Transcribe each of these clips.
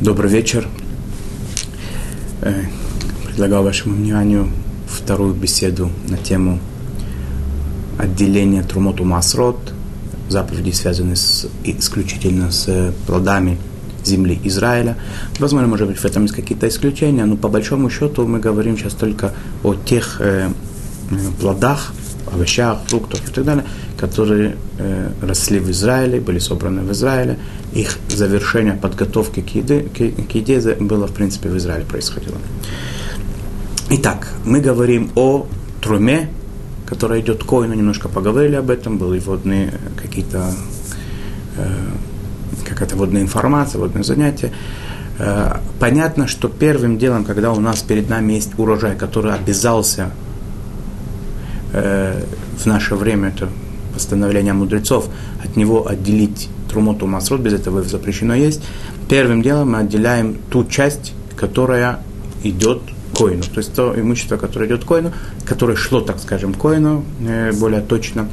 Добрый вечер. Э, предлагаю вашему вниманию вторую беседу на тему отделения Трумоту Масрот, заповеди, связанные с, исключительно с плодами земли Израиля. Возможно, может быть, в этом есть какие-то исключения, но по большому счету мы говорим сейчас только о тех э, э плодах, овощах, фруктах и так далее, которые э, росли в Израиле, были собраны в Израиле. Их завершение подготовки к еде, к, к еде было, в принципе, в Израиле происходило. Итак, мы говорим о труме, которая идет к коину, немножко поговорили об этом, были водные какие-то, э, какая-то водная информация, водное занятие. Э, понятно, что первым делом, когда у нас перед нами есть урожай, который обязался э, в наше время, это постановление мудрецов, от него отделить трумоту масрот, без этого запрещено есть. Первым делом мы отделяем ту часть, которая идет коину, то есть то имущество, которое идет коину, которое шло, так скажем, коину, э, более точно,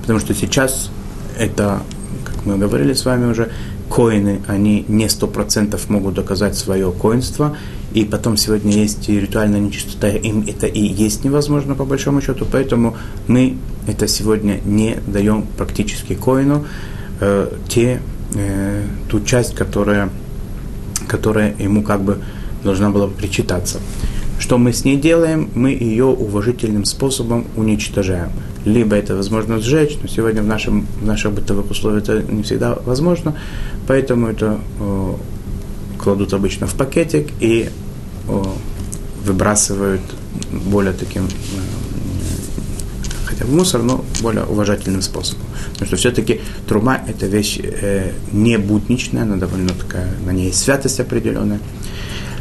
потому что сейчас это, как мы говорили с вами уже, коины, они не сто процентов могут доказать свое коинство, и потом сегодня есть ритуальная нечистота, им это и есть невозможно по большому счету, поэтому мы это сегодня не даем практически коину, э, те, э, ту часть, которая, которая ему как бы должна была причитаться. Что мы с ней делаем? Мы ее уважительным способом уничтожаем. Либо это возможно сжечь, но сегодня в, нашем, в наших бытовых условиях это не всегда возможно, поэтому это э, кладут обычно в пакетик и э, выбрасывают более таким, э, хотя в мусор, но более уважительным способом. Потому что все-таки трума – это вещь э, не будничная, она довольно такая, на ней есть святость определенная.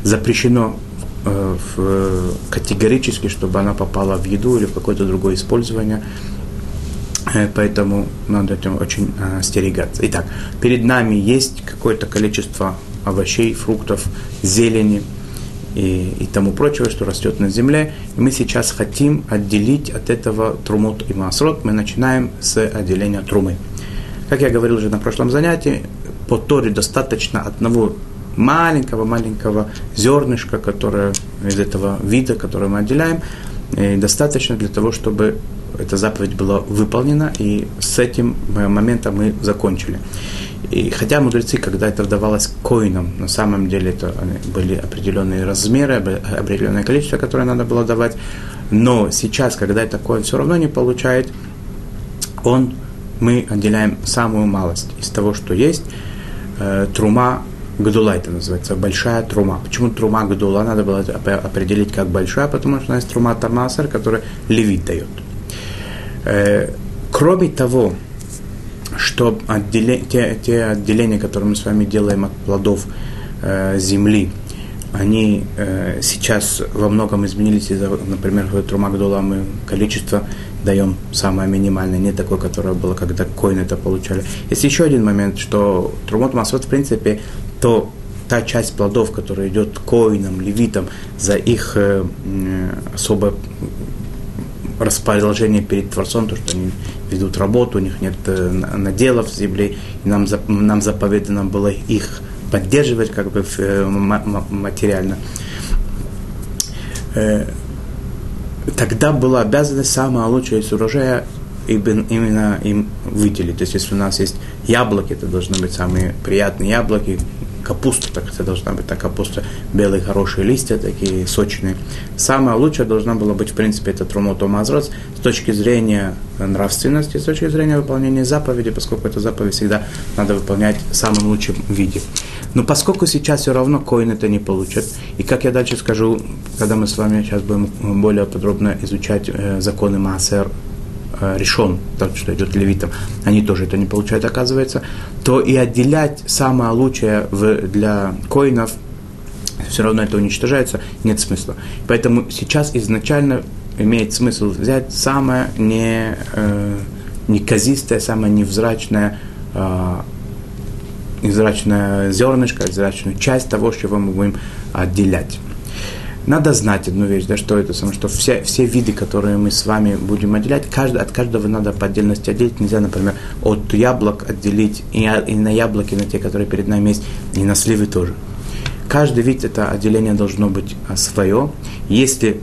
Запрещено в, категорически, чтобы она попала в еду или в какое-то другое использование. Поэтому надо этим очень остерегаться. Итак, перед нами есть какое-то количество овощей, фруктов, зелени и, и тому прочего, что растет на земле. И мы сейчас хотим отделить от этого трумот и масрот. Мы начинаем с отделения трумы. Как я говорил уже на прошлом занятии, по Торе достаточно одного маленького-маленького зернышка, которое из этого вида, которое мы отделяем, достаточно для того, чтобы эта заповедь была выполнена, и с этим моментом мы закончили. И хотя мудрецы, когда это вдавалось коинам, на самом деле это были определенные размеры, определенное количество, которое надо было давать, но сейчас, когда это коин все равно не получает, он, мы отделяем самую малость из того, что есть. Э, трума Гдула это называется, большая трума. Почему трума Гдула надо было определить как большая, потому что у нас трума Тамасар, которая левит дает. Э, кроме того, что отделе, те, те отделения, которые мы с вами делаем от плодов э, земли, они э, сейчас во многом изменились из-за, например, в Трумагдола мы количество даем самое минимальное, не такое, которое было, когда коины это получали. Есть еще один момент, что Трумот Масот, в принципе, то та часть плодов, которая идет коинам, левитам, за их э, особое расположение перед Творцом, то, что они ведут работу, у них нет э, наделов земли, и нам, нам заповедано было их поддерживать как бы э, материально. Э, тогда была обязанность самая лучшая из урожая именно им выделить. То есть, если у нас есть яблоки, это должны быть самые приятные яблоки, капуста, так это должна быть та капуста, белые хорошие листья, такие сочные. Самая лучшая должна была быть, в принципе, это трумоту мазрос с точки зрения нравственности, с точки зрения выполнения заповеди, поскольку эту заповедь всегда надо выполнять в самом лучшем виде. Но поскольку сейчас все равно коин это не получат, и как я дальше скажу, когда мы с вами сейчас будем более подробно изучать э, законы Маасер, Э, решен, так что идет левитам, они тоже это не получают, оказывается, то и отделять самое лучшее в, для коинов, все равно это уничтожается, нет смысла. Поэтому сейчас изначально имеет смысл взять самое не, э, неказистое, самое невзрачное э, невзрачное зернышко, невзрачную часть того, чего мы будем отделять. Надо знать одну вещь, да, что это самое, что все, все виды, которые мы с вами будем отделять, каждый, от каждого надо по отдельности отделить. Нельзя, например, от яблок отделить и, и на яблоки, на те, которые перед нами есть, и на сливы тоже. Каждый вид это отделение должно быть а, свое. Если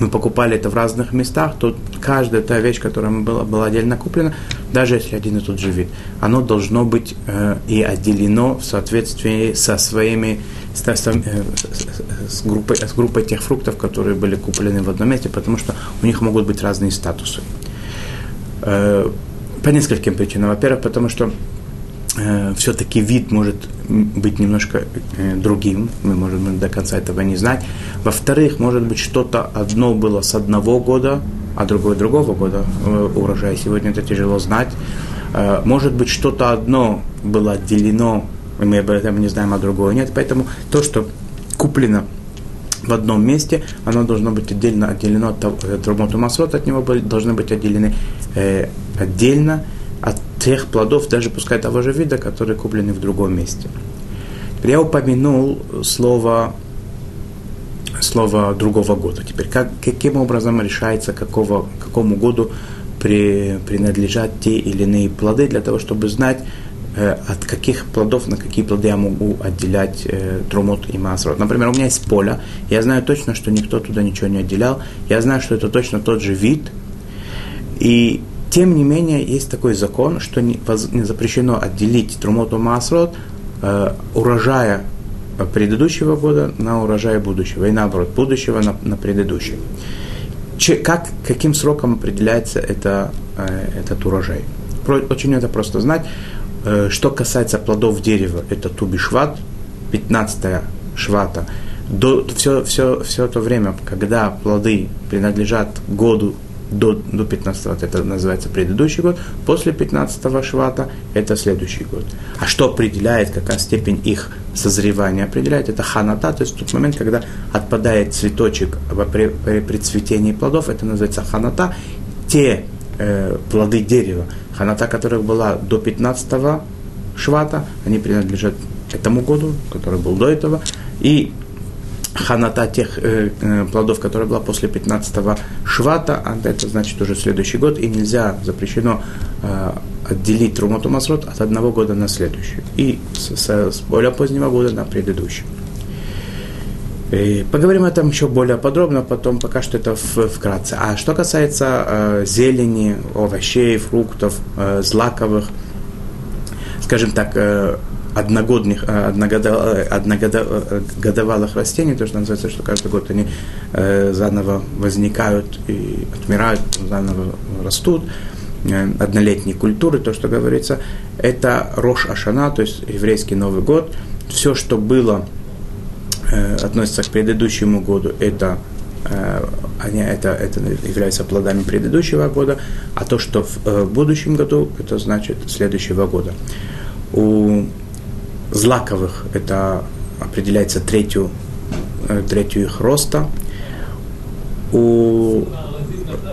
мы покупали это в разных местах, то каждая та вещь, которая была, была отдельно куплена, даже если один и тот же вид, оно должно быть э, и отделено в соответствии со своими, с, с, э, с, группой, с группой тех фруктов, которые были куплены в одном месте, потому что у них могут быть разные статусы. Э, по нескольким причинам. Во-первых, потому что э, все-таки вид может быть немножко э, другим, мы можем до конца этого не знать. Во-вторых, может быть, что-то одно было с одного года, а другое другого года э, урожая. Сегодня это тяжело знать. Может быть, что-то одно было отделено, и мы об этом не знаем, а другое нет. Поэтому то, что куплено в одном месте, оно должно быть отдельно отделено от Трумоту Масрот, от него должны быть отделены э, отдельно от тех плодов, даже пускай того же вида, которые куплены в другом месте. Я упомянул слово, слово другого года. Теперь, как, каким образом решается, какого, какому году при, принадлежат те или иные плоды, для того, чтобы знать, э, от каких плодов на какие плоды я могу отделять э, трумот и масрот. Например, у меня есть поле, я знаю точно, что никто туда ничего не отделял, я знаю, что это точно тот же вид, и тем не менее, есть такой закон, что не, запрещено отделить трумоту маасрот э, урожая предыдущего года на урожай будущего, и наоборот, будущего на, на предыдущий. Че, как, каким сроком определяется это, э, этот урожай? Очень это просто знать. Э, что касается плодов дерева, это тубишват, 15 швата, до, все, все, все то время, когда плоды принадлежат году до, до 15 это называется предыдущий год, после 15 швата это следующий год. А что определяет, какая степень их созревания определяет, это ханата, то есть тот момент, когда отпадает цветочек при, при, при цветении плодов, это называется ханата, те э, плоды дерева, ханата, которых была до 15 швата, они принадлежат этому году, который был до этого, и ханата тех э, э, плодов, которые была после 15-го швата, а это значит уже следующий год, и нельзя, запрещено э, отделить Трумоту Масрот от одного года на следующий, и с, с, с более позднего года на предыдущий. И поговорим о этом еще более подробно, потом пока что это в, вкратце. А что касается э, зелени, овощей, фруктов, э, злаковых, скажем так, э, одногодных, э, одногодовалых растений, то, что называется, что каждый год они э, заново возникают и отмирают, заново растут, э, однолетние культуры, то, что говорится, это Рош Ашана, то есть еврейский Новый год. Все, что было, относится к предыдущему году, это они, это, это является плодами предыдущего года, а то, что в будущем году, это значит следующего года. У злаковых это определяется третью, э, третью их роста. У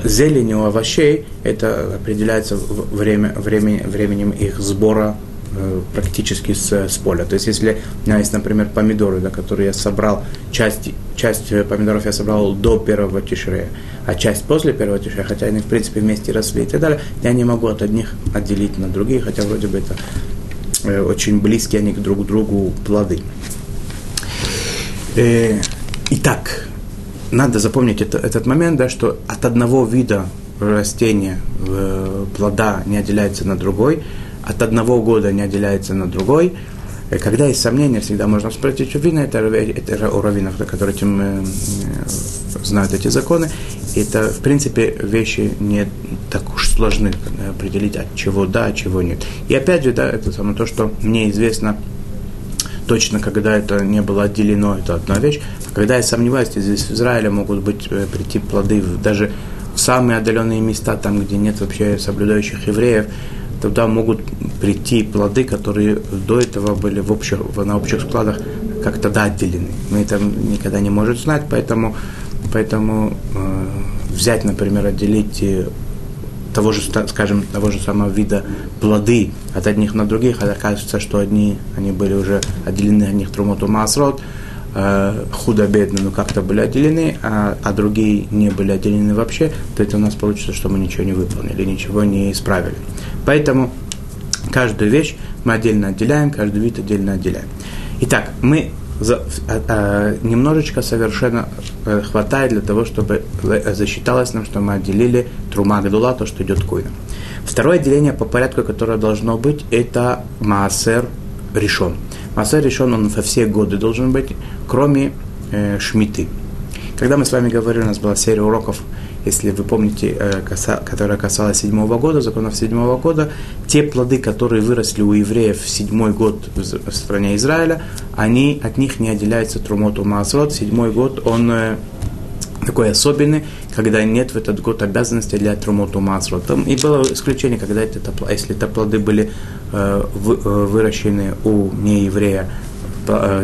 зелени, у овощей это определяется время, время, временем их сбора э, практически с, с поля. То есть, если у меня есть, например, помидоры, да, которые я собрал, часть, часть помидоров я собрал до первого тишрея, а часть после первого тишрея, хотя они, в принципе, вместе росли и так далее, я не могу от одних отделить на другие, хотя вроде бы это Э, очень близкие они друг к другу плоды. Э, итак, надо запомнить это, этот момент, да, что от одного вида растения э, плода не отделяется на другой, от одного года не отделяется на другой. Когда есть сомнения, всегда можно спросить у Вина, это, это у раввинов, которые этим э, знают эти законы. Это, в принципе, вещи не так уж сложны определить, от чего да, от чего нет. И опять же, да, это самое то, что мне известно точно, когда это не было отделено, это одна вещь. А когда я сомневаюсь, здесь в Израиле могут быть, э, прийти плоды даже в самые отдаленные места, там, где нет вообще соблюдающих евреев, туда могут прийти плоды, которые до этого были в общих, на общих складах как-то да, отделены. Мы это никогда не можем знать, поэтому, поэтому э, взять, например, отделить э, того же, скажем, того же самого вида плоды от одних на других, а окажется, что одни, они были уже отделены от них трумоту масрот, э, худо-бедно, но как-то были отделены, а, а другие не были отделены вообще, то это у нас получится, что мы ничего не выполнили, ничего не исправили. Поэтому каждую вещь мы отдельно отделяем, каждый вид отдельно отделяем. Итак, мы за, а, а, немножечко совершенно хватает для того, чтобы засчиталось нам, что мы отделили трума гадула, то, что идет койна. Второе отделение по порядку, которое должно быть, это маасер решен. Маасер решен, он во все годы должен быть, кроме э, шмиты. Когда мы с вами говорили, у нас была серия уроков если вы помните, э, которая касалась седьмого года, законов седьмого года, те плоды, которые выросли у евреев в седьмой год в стране Израиля, они, от них не отделяется трумоту Маасрот. Седьмой год, он э, такой особенный, когда нет в этот год обязанности для трумоту Маасрот. И было исключение, когда это, если это плоды были э, выращены у нееврея,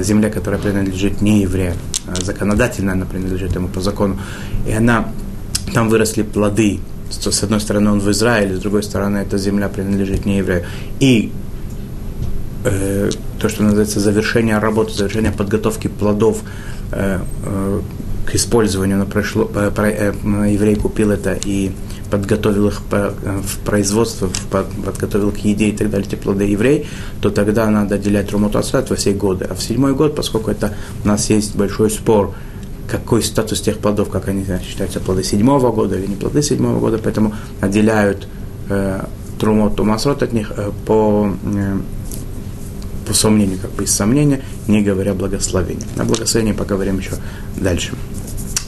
земля, которая принадлежит нееврею, законодательно она принадлежит ему по закону, и она там выросли плоды. С одной стороны, он в Израиле, с другой стороны, эта земля принадлежит не еврею. И э, то, что называется завершение работы, завершение подготовки плодов э, э, к использованию, но прошло, э, э, еврей купил это и подготовил их э, в производство, подготовил к еде и так далее, эти плоды еврей, то тогда надо отделять Румуту во все годы. А в седьмой год, поскольку это у нас есть большой спор, какой статус тех плодов, как они считаются плоды седьмого года или не плоды седьмого года, поэтому отделяют э, трумот тумасрот от них э, по, э, по сомнению, как бы из сомнения, не говоря благословения. На благословение поговорим еще дальше,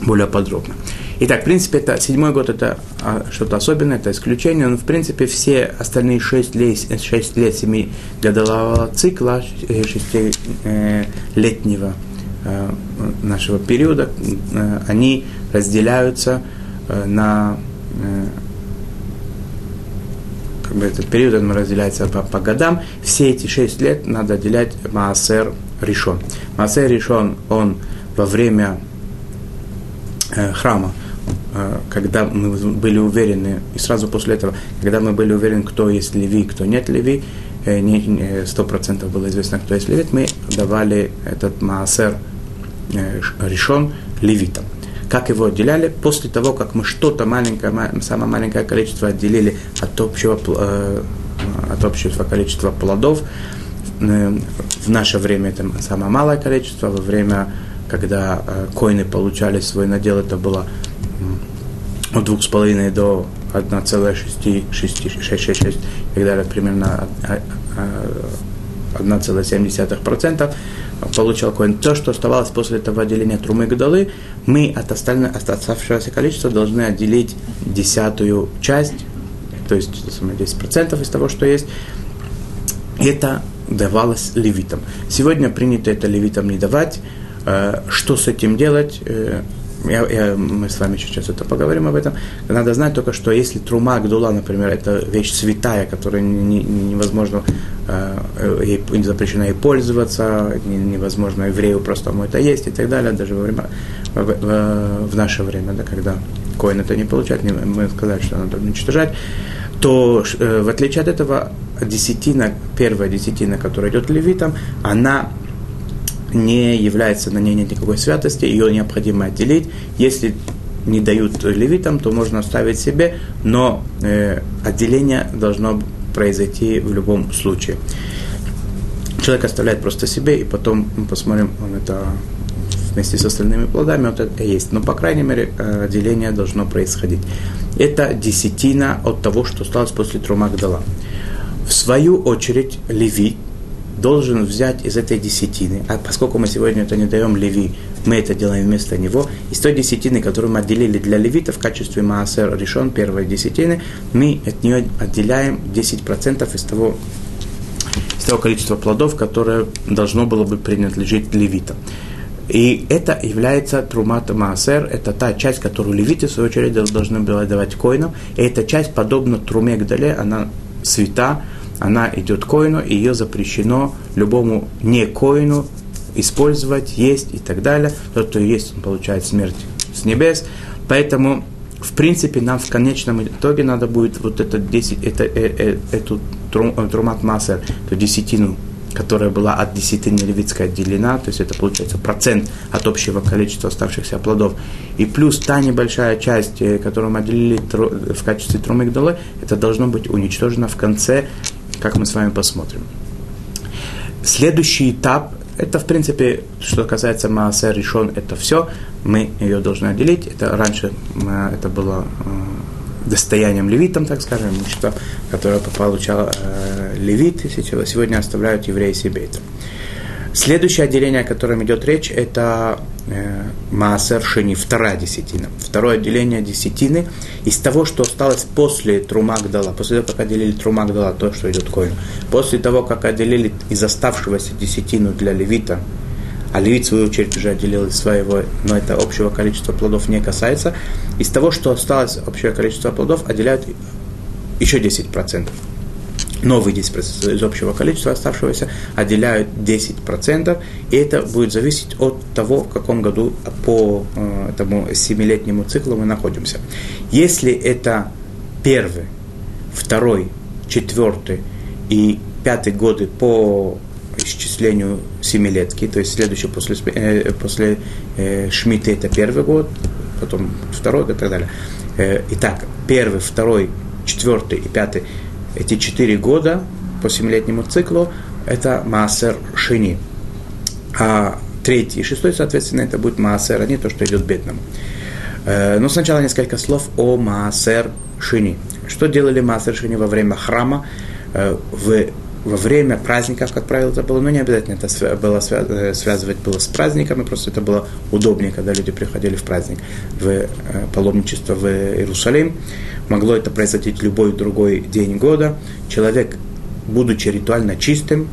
более подробно. Итак, в принципе, это седьмой год это а, что-то особенное, это исключение, но в принципе все остальные шесть лет, шесть лет семи годового цикла, э, шестилетнего э, Э, нашего периода, они разделяются на как бы этот период он разделяется по, по годам. Все эти шесть лет надо отделять Маасер Ришон. Маасер Ришон, он во время храма, э, когда мы были уверены, и сразу после этого, когда мы были уверены, кто есть леви, кто нет леви, сто процентов было известно, кто есть левит, мы давали этот Маасер Э, решен левитом. Как его отделяли? После того, как мы что-то маленькое, самое маленькое количество отделили от общего, э, от общего количества плодов, э, в наше время это самое малое количество, во время, когда коины получали свой надел, это было от двух с половиной до 1,666 и так далее, примерно 1,7% получал коин. То, что оставалось после этого отделения трумы гадалы, мы от, остального, от оставшегося количества должны отделить десятую часть, то есть 10% из того, что есть. Это давалось левитам. Сегодня принято это левитам не давать. Э, что с этим делать? Э, я, я, мы с вами сейчас это поговорим об этом. Надо знать только, что если трума гдула, например, это вещь святая, не, невозможно, э, ей запрещено ей пользоваться, не, невозможно еврею простому это есть и так далее, даже во время, в, наше время, да, когда коин это не получает, мы сказали, что надо уничтожать, то э, в отличие от этого, десятина, первая десятина, которая идет левитам, она не является, на ней никакой святости, ее необходимо отделить. Если не дают левитам, то можно оставить себе, но э, отделение должно произойти в любом случае. Человек оставляет просто себе, и потом мы посмотрим, он это вместе с остальными плодами вот это есть. Но, по крайней мере, э, отделение должно происходить. Это десятина от того, что осталось после Трумагдала. В свою очередь, левит должен взять из этой десятины, а поскольку мы сегодня это не даем леви, мы это делаем вместо него, из той десятины, которую мы отделили для левита в качестве маасер решен, первой десятины, мы от нее отделяем 10% из того, из того количества плодов, которое должно было бы принадлежить левитам. И это является трумат маасер, это та часть, которую левиты, в свою очередь, должны были давать коинам. И эта часть, подобно труме Гдале, она свята, она идет коину, и ее запрещено любому не коину использовать, есть и так далее. Тот, кто есть, он получает смерть с небес. Поэтому, в принципе, нам в конечном итоге надо будет вот это 10, это, э, э, эту трум, трумат массер, эту десятину которая была от десятины левитской отделена, то есть это получается процент от общего количества оставшихся плодов, и плюс та небольшая часть, э, которую мы отделили в качестве трумы это должно быть уничтожено в конце, как мы с вами посмотрим. Следующий этап это, в принципе, что касается Маасер решен, это все. Мы ее должны отделить. Это раньше это было э, достоянием левитом, так скажем, имущество, которое получал э, левит, сегодня оставляют евреи себе это. Следующее отделение, о котором идет речь, это Маасер Шини, вторая десятина. Второе отделение десятины. Из того, что осталось после Трумагдала, после того, как отделили Трумагдала, то, что идет коину, после того, как отделили из оставшегося десятину для левита, а левит, в свою очередь, уже отделил из своего, но это общего количества плодов не касается, из того, что осталось общее количество плодов, отделяют еще 10% новые 10% из общего количества оставшегося отделяют 10%, и это будет зависеть от того, в каком году по э, этому семилетнему циклу мы находимся. Если это первый, второй, четвертый и пятый годы по исчислению семилетки, то есть следующий после, э, после э, Шмита это первый год, потом второй и так далее. Э, итак, первый, второй, четвертый и пятый эти четыре года по семилетнему циклу это Маасер Шини. А третий и шестой, соответственно, это будет Маасер, а не то, что идет бедному. Э, но сначала несколько слов о Маасер Шини. Что делали Маасер Шини во время храма? Э, в во время праздников, как правило, это было, но не обязательно это было э, связывать было с праздниками, просто это было удобнее, когда люди приходили в праздник, в паломничество в Иерусалим. Могло это произойти любой другой день года. Человек, будучи ритуально чистым,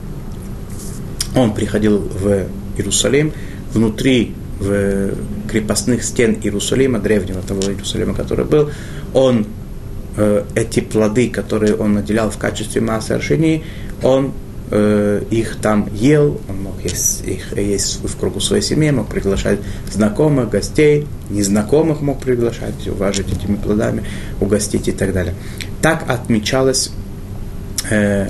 он приходил в Иерусалим, внутри в крепостных стен Иерусалима, древнего того Иерусалима, который был, он э, эти плоды, которые он наделял в качестве массы аршини, он э, их там ел, он мог есть, их есть в кругу своей семьи, мог приглашать знакомых, гостей, незнакомых мог приглашать, уважить этими плодами, угостить и так далее. Так отмечалась э,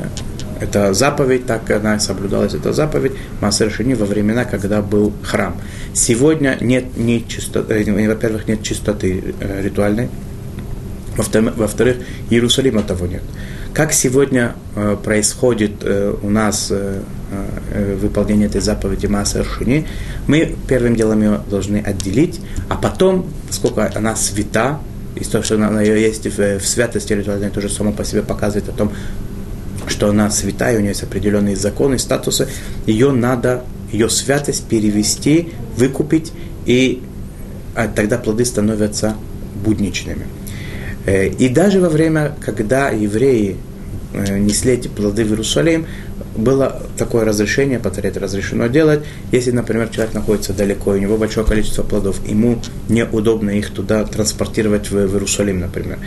эта заповедь, так она соблюдалась, эта заповедь Маасер во времена, когда был храм. Сегодня нет ни чистоты, э, во-первых, нет чистоты э, ритуальной, во-вторых, Иерусалима того нет. Как сегодня э, происходит э, у нас э, выполнение этой заповеди Маасер Шини, мы первым делом ее должны отделить, а потом, поскольку она свята, и то, что она ее есть в, в святости ритуальной, тоже само по себе показывает о том, что она святая, у нее есть определенные законы, статусы, ее надо, ее святость перевести, выкупить, и а тогда плоды становятся будничными. Э, и даже во время, когда евреи э, несли эти плоды в Иерусалим, было такое разрешение, повторять разрешено делать, если, например, человек находится далеко, у него большое количество плодов, ему неудобно их туда транспортировать в Иерусалим, например.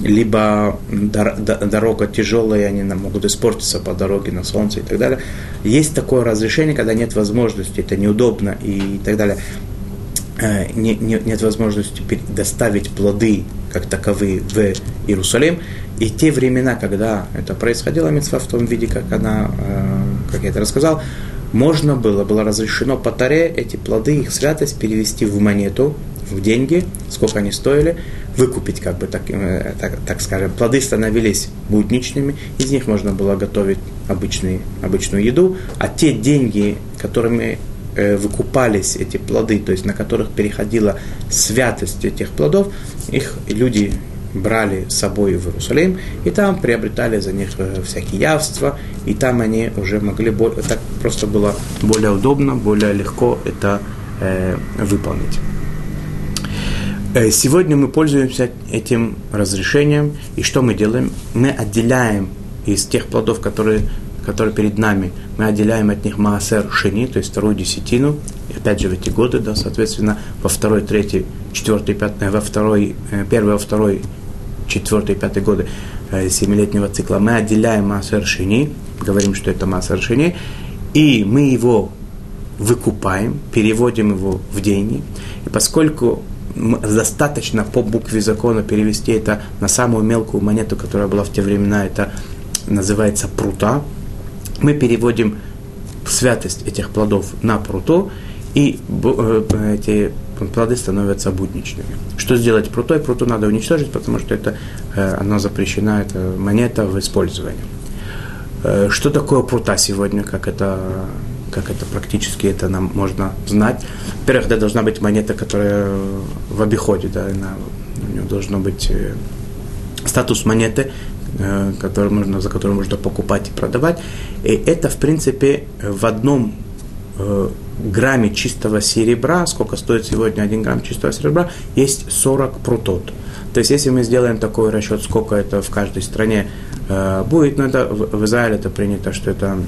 Либо дорога тяжелая, они могут испортиться по дороге на солнце и так далее. Есть такое разрешение, когда нет возможности, это неудобно и так далее. Э, не, не, нет возможности доставить плоды как таковые в Иерусалим. И те времена, когда это происходило, мецва в том виде, как она, э, как я это рассказал, можно было, было разрешено по таре эти плоды, их святость перевести в монету, в деньги, сколько они стоили, выкупить, как бы так, э, так, так скажем. Плоды становились будничными, из них можно было готовить обычный, обычную еду, а те деньги, которыми выкупались эти плоды, то есть на которых переходила святость этих плодов, их люди брали с собой в Иерусалим, и там приобретали за них э, всякие явства, и там они уже могли, так просто было более удобно, более легко это э, выполнить. Э, сегодня мы пользуемся этим разрешением, и что мы делаем? Мы отделяем из тех плодов, которые которые перед нами, мы отделяем от них маасер шини, то есть вторую десятину, и опять же в эти годы, да, соответственно, во второй, третий, четвертый, пятый, во второй, э, первый, во второй, четвертый, пятый годы э, семилетнего цикла, мы отделяем маасер шини, говорим, что это маасер шини, и мы его выкупаем, переводим его в деньги, и поскольку достаточно по букве закона перевести это на самую мелкую монету, которая была в те времена, это называется прута, мы переводим святость этих плодов на пруту, и э, эти плоды становятся будничными. Что сделать прутой? Пруту надо уничтожить, потому что это, э, оно запрещена, это монета в использовании. Э, что такое прута сегодня, как это, как это практически это нам можно знать? Во-первых, да, должна быть монета, которая в обиходе, да, она, у нее должно быть статус монеты, который можно, за которую можно покупать и продавать. И это, в принципе, в одном грамме чистого серебра, сколько стоит сегодня 1 грамм чистого серебра, есть 40 прутот. То есть, если мы сделаем такой расчет, сколько это в каждой стране э, будет, ну, это в, в Израиле это принято, что это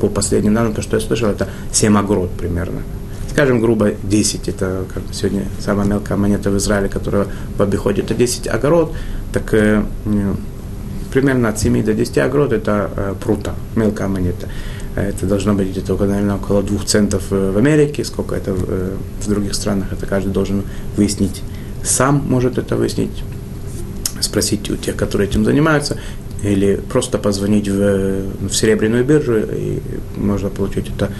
по последним данным, то, что я слышал, это 7 огрод примерно. Скажем, грубо 10, это как сегодня самая мелкая монета в Израиле, которая в обиходе, это 10 огород, так э, примерно от 7 до 10 огрод это э, прута, мелкая монета. Это должно быть где-то, наверное, около двух центов э, в Америке. Сколько это в, э, в других странах, это каждый должен выяснить сам, может это выяснить, спросить у тех, которые этим занимаются, или просто позвонить в, в серебряную биржу, и можно получить это,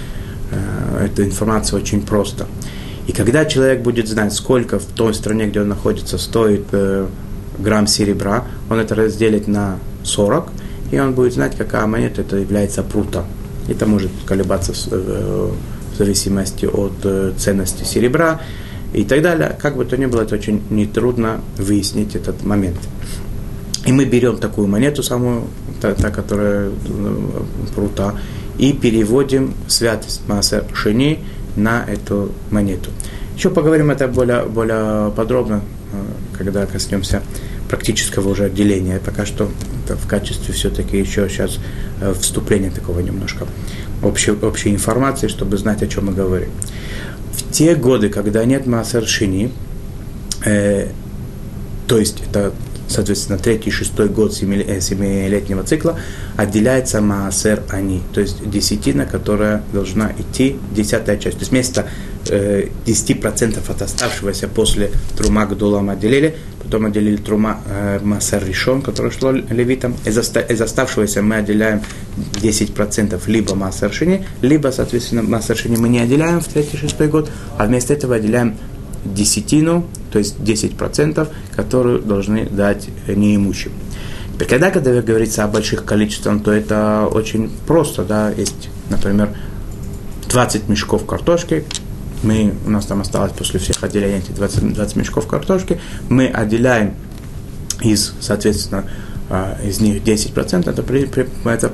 э, эту информацию очень просто. И когда человек будет знать, сколько в той стране, где он находится, стоит грамм серебра, он это разделит на 40, и он будет знать, какая монета это является прута. Это может колебаться в, зависимости от э, ценности серебра и так далее. Как бы то ни было, это очень нетрудно выяснить этот момент. И мы берем такую монету самую, та, та которая э, прута, и переводим святость Мааса Шини на эту монету. Еще поговорим это более, более подробно, э, когда коснемся практического уже отделения. Пока что это в качестве все-таки еще сейчас э, вступления такого немножко общей, общей информации, чтобы знать, о чем мы говорим. В те годы, когда нет Маасер Шини, э, то есть это, соответственно, третий, шестой год э, семилетнего цикла, отделяется Маасер Ани, то есть десятина, которая должна идти, десятая часть. То есть вместо э, 10% от оставшегося после Трума Гдулама отделили, потом отделили Трума э, Масер Ришон, который шло левитам. Из, оста, из оставшегося мы отделяем 10% либо Масер Шини, либо, соответственно, Масер Шини мы не отделяем в 3-6 год, а вместо этого отделяем десятину, то есть 10%, которую должны дать неимущим. Теперь, когда, когда говорится о больших количествах, то это очень просто, да, есть, например, 20 мешков картошки, мы, у нас там осталось после всех отделений эти 20, 20 мешков картошки, мы отделяем из, соответственно, а, из них 10%, это, при, при, это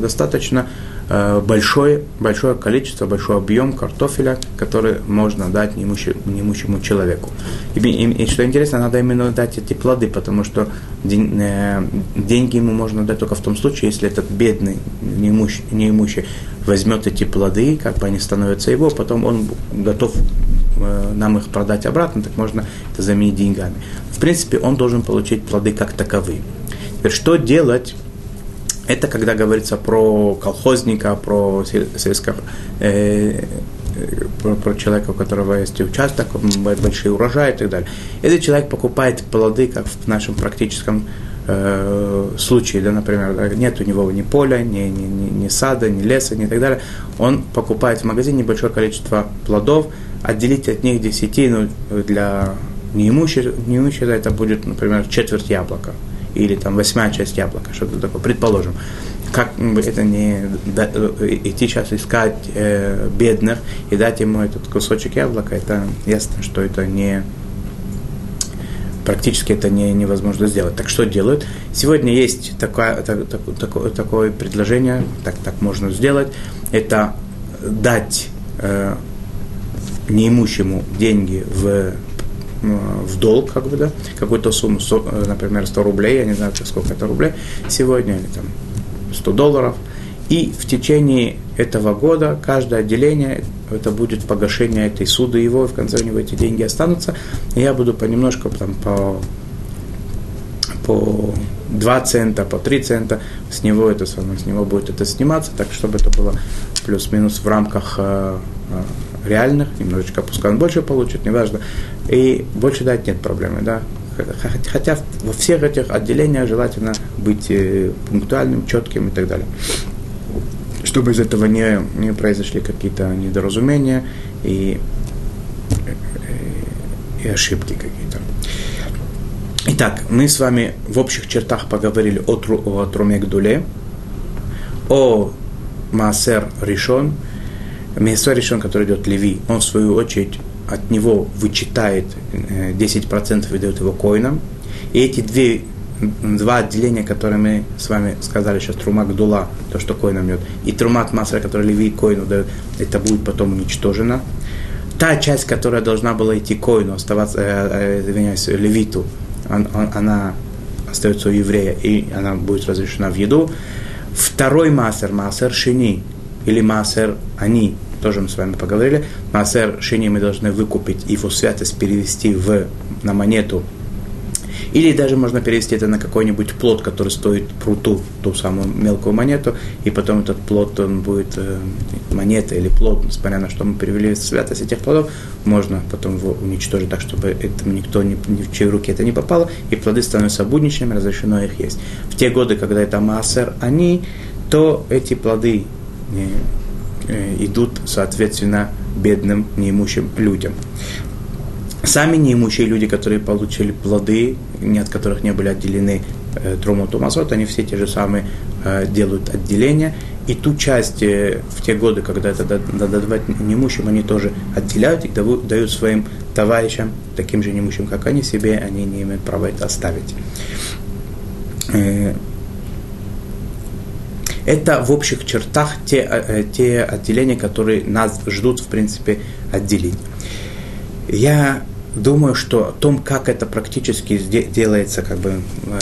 достаточно большое, большое количество, большой объем картофеля, который можно дать неимущему, неимущему человеку. И, и, и что интересно, надо именно дать эти плоды, потому что день, э, деньги ему можно дать только в том случае, если этот бедный, неимущий, неимущий возьмет эти плоды, как бы они становятся его, потом он готов э, нам их продать обратно, так можно это заменить деньгами. В принципе, он должен получить плоды как таковые. Теперь, что делать это когда говорится про колхозника, про сельского, э, про, про человека, у которого есть участок, большие урожаи и так далее. Если человек покупает плоды, как в нашем практическом э, случае, да, например, нет у него ни поля, ни, ни, ни, ни сада, ни леса, ни так далее, он покупает в магазине небольшое количество плодов, отделить от них десятину для неимущего, неимущего это будет, например, четверть яблока или там восьмая часть яблока, что-то такое, предположим. Как это не да, э, идти сейчас искать э, бедных и дать ему этот кусочек яблока, это ясно, что это не практически это не, невозможно сделать. Так что делают? Сегодня есть такое, так, так, такое, такое предложение, так, так можно сделать, это дать э, неимущему деньги в в долг, как бы, да, какую-то сумму, э, например, 100 рублей, я не знаю, сколько это рублей сегодня, или там 100 долларов, и в течение этого года каждое отделение, это будет погашение этой суды его, и в конце у него эти деньги останутся, и я буду понемножку там по, по 2 цента, по 3 цента, с него это самое, с него будет это сниматься, так чтобы это было плюс-минус в рамках э, э, реальных, немножечко, пускай он больше получит, неважно, и больше дать нет проблемы, да. Хотя во всех этих отделениях желательно быть э, пунктуальным, четким и так далее. чтобы из этого не, не произошли какие-то недоразумения и, и ошибки какие-то. Итак, мы с вами в общих чертах поговорили о, о Труме Гдуле, о Маасер Ришон, Маасер Ришон, который идет Леви, он в свою очередь от него вычитает 10% э, и дает его коинам. И эти две, два отделения, которые мы с вами сказали сейчас, Трума Гдула, то, что коинам дает, и Трумат Масра, который Леви коину дает, это будет потом уничтожено. Та часть, которая должна была идти коину, оставаться, э, э, извиняюсь, Левиту, он, он, она остается у еврея, и она будет разрешена в еду. Второй массер, массер шини, или массер они, тоже мы с вами поговорили, массер шини мы должны выкупить, его святость перевести в, на монету или даже можно перевести это на какой-нибудь плод, который стоит пруту, ту самую мелкую монету, и потом этот плод, он будет э, монета или плод, несмотря на что мы перевели святость этих плодов, можно потом его уничтожить так, чтобы это никто ни, ни в чьей руке это не попало, и плоды становятся будничными, разрешено их есть. В те годы, когда это массер, они, то эти плоды идут, соответственно, бедным, неимущим людям. Сами неимущие люди, которые получили плоды, ни от которых не были отделены э, Труму Тумасот, они все те же самые э, делают отделения. И ту часть э, в те годы, когда это надо давать неимущим, они тоже отделяют и дают своим товарищам, таким же неимущим, как они, себе, они не имеют права это оставить. Э, это в общих чертах те, э, те отделения, которые нас ждут, в принципе, отделить. Я думаю, что о том, как это практически делается, как бы, э,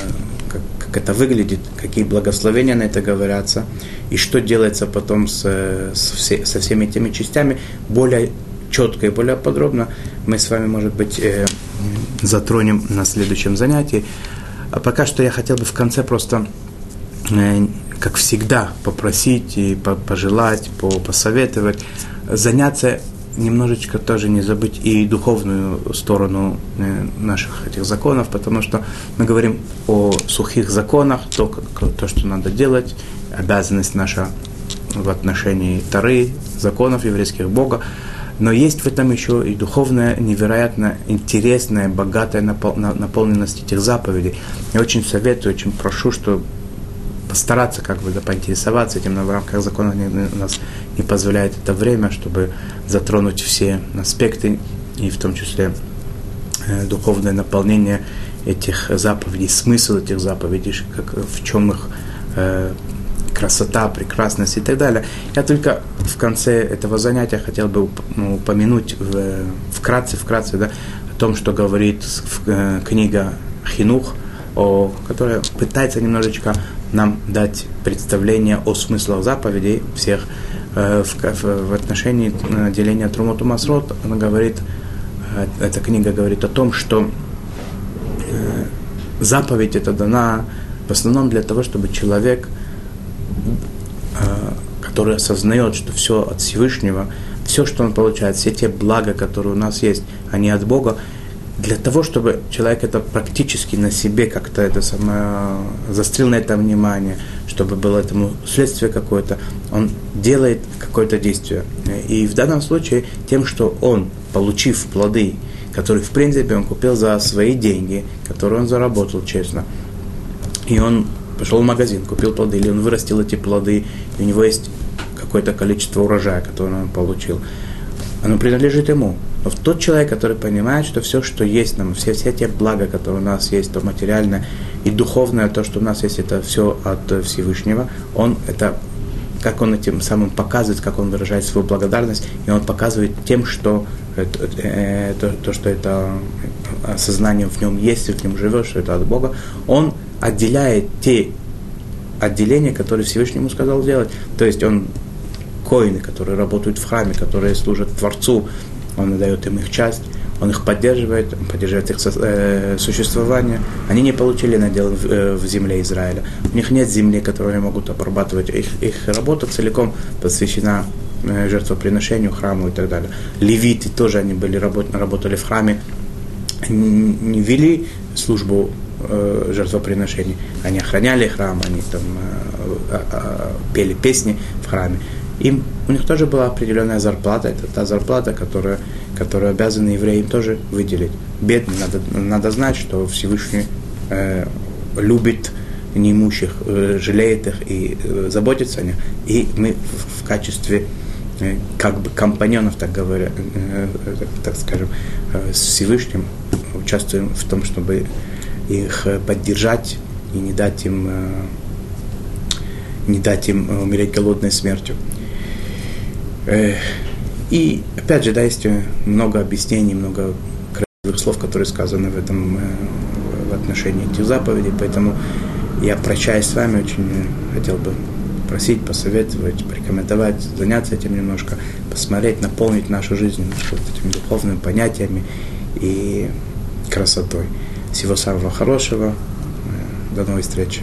как, как это выглядит, какие благословения на это говорятся, и что делается потом с, с все, со всеми этими частями, более четко и более подробно мы с вами, может быть, э, затронем на следующем занятии. А пока что я хотел бы в конце просто, э, как всегда, попросить и пожелать, посоветовать, заняться немножечко тоже не забыть и духовную сторону э, наших этих законов, потому что мы говорим о сухих законах, то, как, то что надо делать, обязанность наша в отношении Тары, законов еврейских Бога, но есть в этом еще и духовная, невероятно интересная, богатая наполненность этих заповедей. Я очень советую, очень прошу, что постараться как бы да, поинтересоваться этим, но в рамках закона у нас не позволяет это время, чтобы затронуть все аспекты, и в том числе э, духовное наполнение этих заповедей, смысл этих заповедей, как, в чем их э, красота, прекрасность и так далее. Я только в конце этого занятия хотел бы ну, упомянуть в, вкратце, вкратце, да, о том, что говорит э, книга Хинух, о, которая пытается немножечко нам дать представление о смыслах заповедей всех э, в, в, отношении э, деления Трумоту Масрот. Она говорит, э, эта книга говорит о том, что э, заповедь это дана в основном для того, чтобы человек, который осознает, что все от Всевышнего, все, что он получает, все те блага, которые у нас есть, они от Бога, для того, чтобы человек это практически на себе как-то это самое застрял на это внимание, чтобы было этому следствие какое-то, он делает какое-то действие. И в данном случае тем, что он, получив плоды, которые в принципе он купил за свои деньги, которые он заработал честно, и он пошел в магазин, купил плоды, или он вырастил эти плоды, и у него есть какое-то количество урожая, которое он получил, оно принадлежит ему. Но тот человек, который понимает, что все, что есть нам, все, все те блага, которые у нас есть, то материальное и духовное, то, что у нас есть, это все от Всевышнего, он это как он этим самым показывает, как он выражает свою благодарность, и он показывает тем, что это, э, то, то, что это осознание в нем есть, в нем живет, что это от Бога, он отделяет те отделения, которые Всевышний ему сказал делать. То есть он коины, которые работают в храме, которые служат Творцу, он дает им их часть, он их поддерживает, он поддерживает их э, существование. Они не получили надел э, в земле Израиля. У них нет земли, которую они могут обрабатывать. Их, их работа целиком посвящена э, жертвоприношению, храму и так далее. Левиты тоже они были, работ, работали в храме, не вели службу жертвоприношений. Они охраняли храм, они там пели песни в храме. Им, у них тоже была определенная зарплата, это та зарплата, которая, которую обязаны евреи им тоже выделить. Бедным надо, надо знать, что Всевышний э, любит неимущих, э, жалеет их и э, заботится о них. И мы в, в качестве э, как бы компаньонов, так говоря, э, э, так скажем, э, с Всевышним участвуем в том, чтобы их поддержать и не дать им, э, не дать им умереть голодной смертью. Э, и опять же, да, есть много объяснений, много красивых слов, которые сказаны в этом в отношении этих заповедей, поэтому я прощаюсь с вами, очень хотел бы просить, посоветовать, порекомендовать, заняться этим немножко, посмотреть, наполнить нашу жизнь вот этими духовными понятиями и красотой. Всего самого хорошего. До новой встречи.